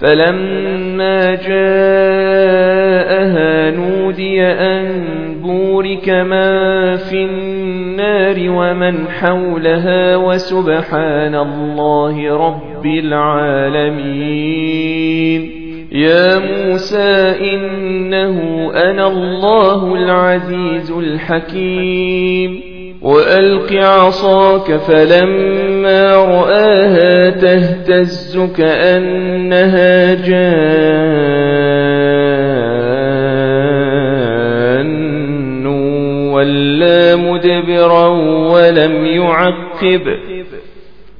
فلما جاءها نودي أن بورك من في النار ومن حولها وسبحان الله رب العالمين. يا موسى إنه أنا الله العزيز الحكيم. وألق عصاك فلما رآها تهتز كأنها جان ولا مدبرا ولم يعقب.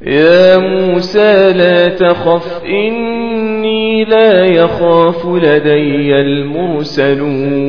يا موسى لا تخف إني لا يخاف لدي المرسلون.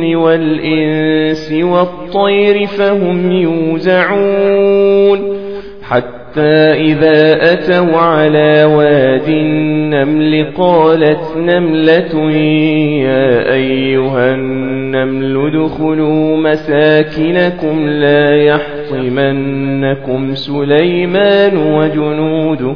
والإنس والطير فهم يوزعون حتى إذا أتوا على واد النمل قالت نملة يا أيها النمل ادخلوا مساكنكم لا يحطمنكم سليمان وجنوده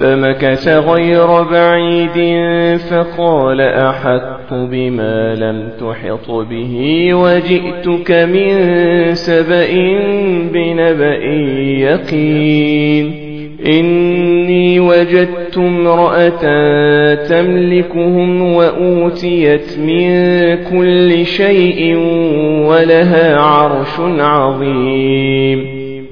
فمكث غير بعيد فقال أحط بما لم تحط به وجئتك من سبأ بنبأ يقين إني وجدت امرأة تملكهم وأوتيت من كل شيء ولها عرش عظيم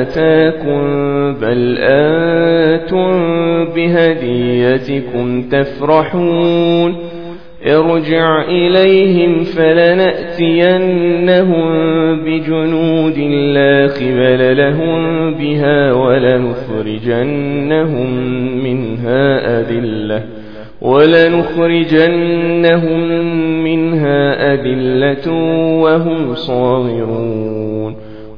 آتاكم بل أنتم بهديتكم تفرحون ارجع إليهم فلنأتينهم بجنود لا قبل لهم بها ولنخرجنهم منها أذلة ولنخرجنهم منها أذلة وهم صاغرون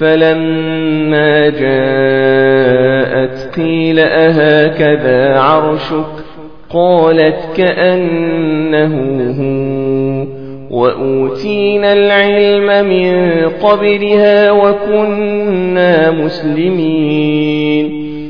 فلما جاءت قيل أهكذا عرشك؟ قالت كأنه هو. وأوتينا العلم من قبلها وكنا مسلمين.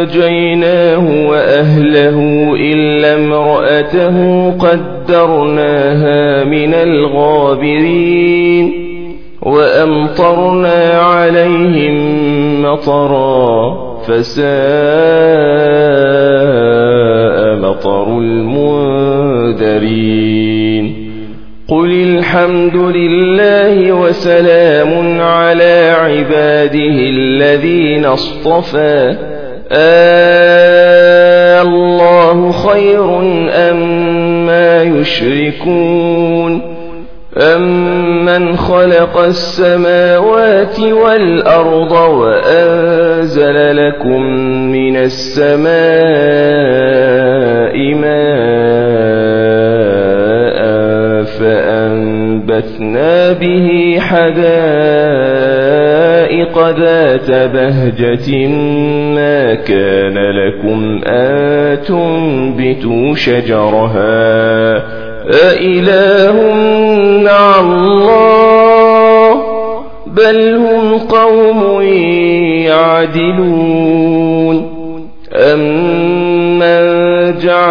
فأنجيناه وأهله إلا امرأته قدرناها من الغابرين وأمطرنا عليهم مطرا فساء مطر المنذرين قل الحمد لله وسلام على عباده الذين اصطفى. آه الله خير أم ما يشركون. أمن خلق السماوات والأرض وأنزل لكم من السماء ماء. فأنبثنا به حدائق ذات بهجة ما كان لكم أن تنبتوا شجرها. أإله مع الله؟ بل هم قوم يعدلون.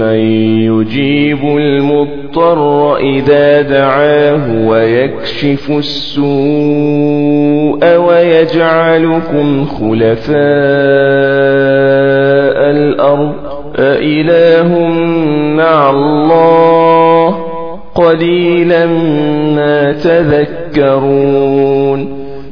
أمن يجيب المضطر إذا دعاه ويكشف السوء ويجعلكم خلفاء الأرض أإله مع الله قليلا ما تذكرون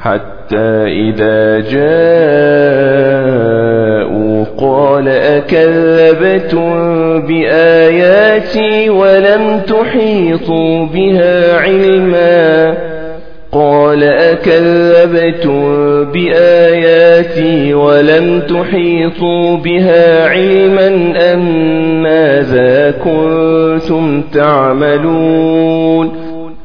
حتى إذا جاءوا قال أكذبتم بآياتي ولم تحيطوا بها علما قال أكذبتم بآياتي ولم تحيطوا بها علما أم ماذا كنتم تعملون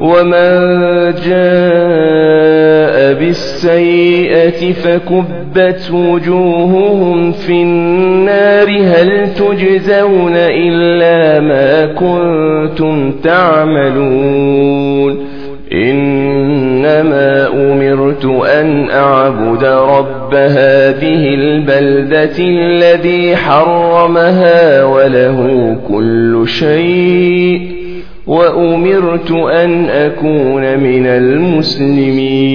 ومن جاء بالسيئة فكبت وجوههم في النار هل تجزون إلا ما كنتم تعملون إنما أمرت أن أعبد رب هذه البلدة الذي حرمها وله كل شيء وأمرت أن أكون من المسلمين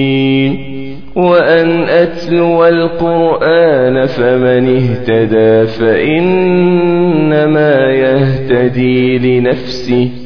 وأن أتلو القرآن فمن اهتدى فإنما يهتدي لنفسه.